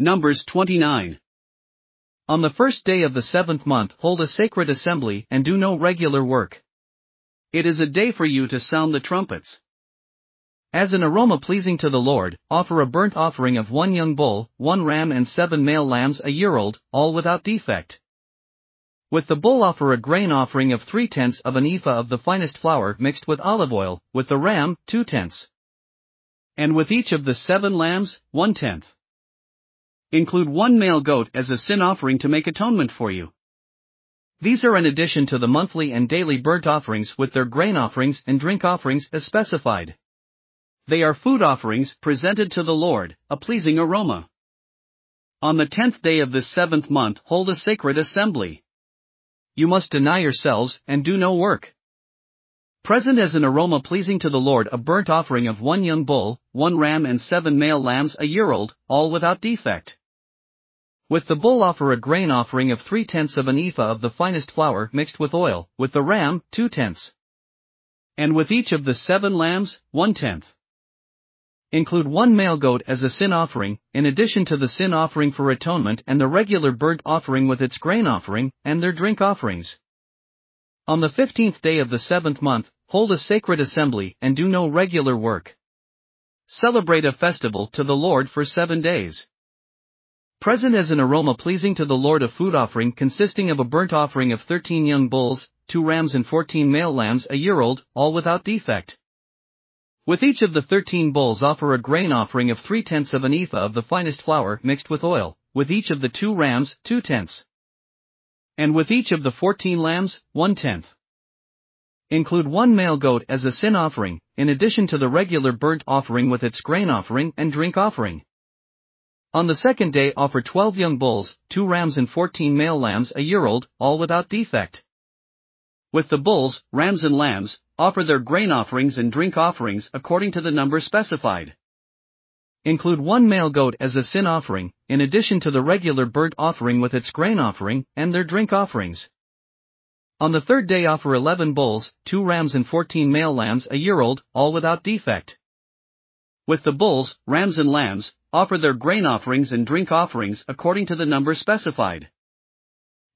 Numbers 29. On the first day of the seventh month, hold a sacred assembly and do no regular work. It is a day for you to sound the trumpets. As an aroma pleasing to the Lord, offer a burnt offering of one young bull, one ram, and seven male lambs a year old, all without defect. With the bull, offer a grain offering of three tenths of an ephah of the finest flour mixed with olive oil, with the ram, two tenths. And with each of the seven lambs, one tenth. Include one male goat as a sin offering to make atonement for you. These are in addition to the monthly and daily burnt offerings with their grain offerings and drink offerings as specified. They are food offerings presented to the Lord, a pleasing aroma. On the tenth day of this seventh month, hold a sacred assembly. You must deny yourselves and do no work. Present as an aroma pleasing to the Lord a burnt offering of one young bull, one ram, and seven male lambs a year old, all without defect. With the bull, offer a grain offering of three tenths of an ephah of the finest flour mixed with oil, with the ram, two tenths. And with each of the seven lambs, one tenth. Include one male goat as a sin offering, in addition to the sin offering for atonement and the regular burnt offering with its grain offering, and their drink offerings. On the fifteenth day of the seventh month, hold a sacred assembly and do no regular work. Celebrate a festival to the Lord for seven days. Present as an aroma pleasing to the Lord a food offering consisting of a burnt offering of thirteen young bulls, two rams, and fourteen male lambs a year old, all without defect. With each of the thirteen bulls offer a grain offering of three tenths of an ephah of the finest flour mixed with oil, with each of the two rams, two tenths. And with each of the fourteen lambs, one tenth. Include one male goat as a sin offering, in addition to the regular burnt offering with its grain offering and drink offering. On the second day offer twelve young bulls, two rams and fourteen male lambs a year old, all without defect. With the bulls, rams, and lambs, offer their grain offerings and drink offerings according to the number specified. Include one male goat as a sin offering, in addition to the regular burnt offering with its grain offering and their drink offerings. On the third day, offer 11 bulls, 2 rams, and 14 male lambs a year old, all without defect. With the bulls, rams, and lambs, offer their grain offerings and drink offerings according to the number specified.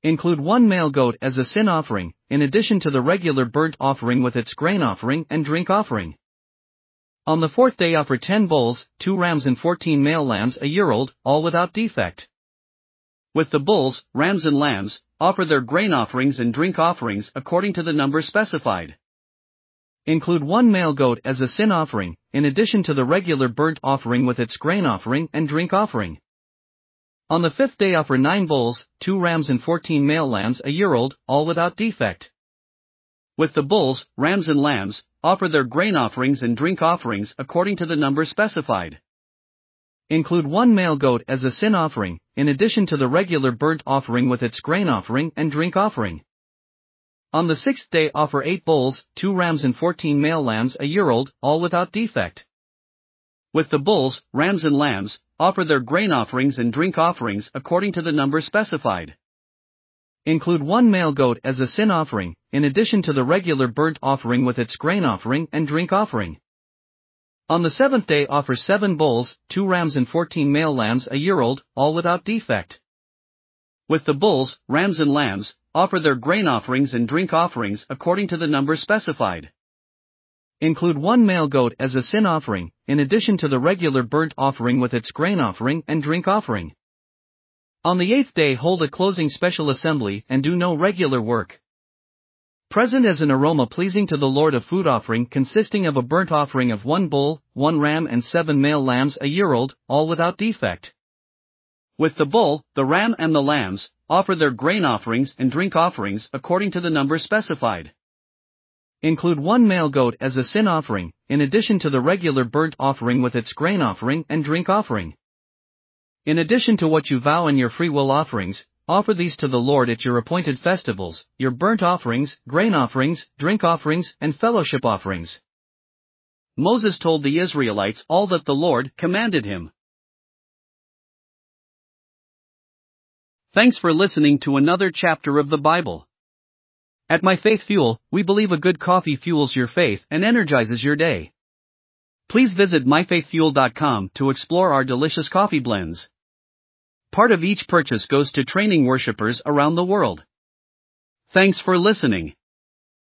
Include one male goat as a sin offering, in addition to the regular burnt offering with its grain offering and drink offering. On the fourth day, offer 10 bulls, 2 rams, and 14 male lambs a year old, all without defect. With the bulls, rams, and lambs, offer their grain offerings and drink offerings according to the number specified. Include one male goat as a sin offering, in addition to the regular burnt offering with its grain offering and drink offering. On the fifth day offer nine bulls, two rams and fourteen male lambs a year old, all without defect. With the bulls, rams and lambs, offer their grain offerings and drink offerings according to the number specified. Include one male goat as a sin offering, in addition to the regular burnt offering with its grain offering and drink offering. On the sixth day offer eight bulls, two rams and fourteen male lambs a year old, all without defect. With the bulls, rams and lambs, offer their grain offerings and drink offerings according to the number specified. Include one male goat as a sin offering, in addition to the regular burnt offering with its grain offering and drink offering. On the seventh day, offer seven bulls, two rams, and fourteen male lambs a year old, all without defect. With the bulls, rams, and lambs, offer their grain offerings and drink offerings according to the number specified. Include one male goat as a sin offering, in addition to the regular burnt offering with its grain offering and drink offering. On the eighth day, hold a closing special assembly and do no regular work. Present as an aroma pleasing to the Lord a food offering consisting of a burnt offering of one bull, one ram, and seven male lambs a year old, all without defect. With the bull, the ram, and the lambs, offer their grain offerings and drink offerings according to the number specified. Include one male goat as a sin offering, in addition to the regular burnt offering with its grain offering and drink offering. In addition to what you vow in your free will offerings, offer these to the Lord at your appointed festivals, your burnt offerings, grain offerings, drink offerings, and fellowship offerings. Moses told the Israelites all that the Lord commanded him. Thanks for listening to another chapter of the Bible. At My Faith Fuel, we believe a good coffee fuels your faith and energizes your day. Please visit myfaithfuel.com to explore our delicious coffee blends. part of each purchase goes to training worshippers around the world. Thanks for listening.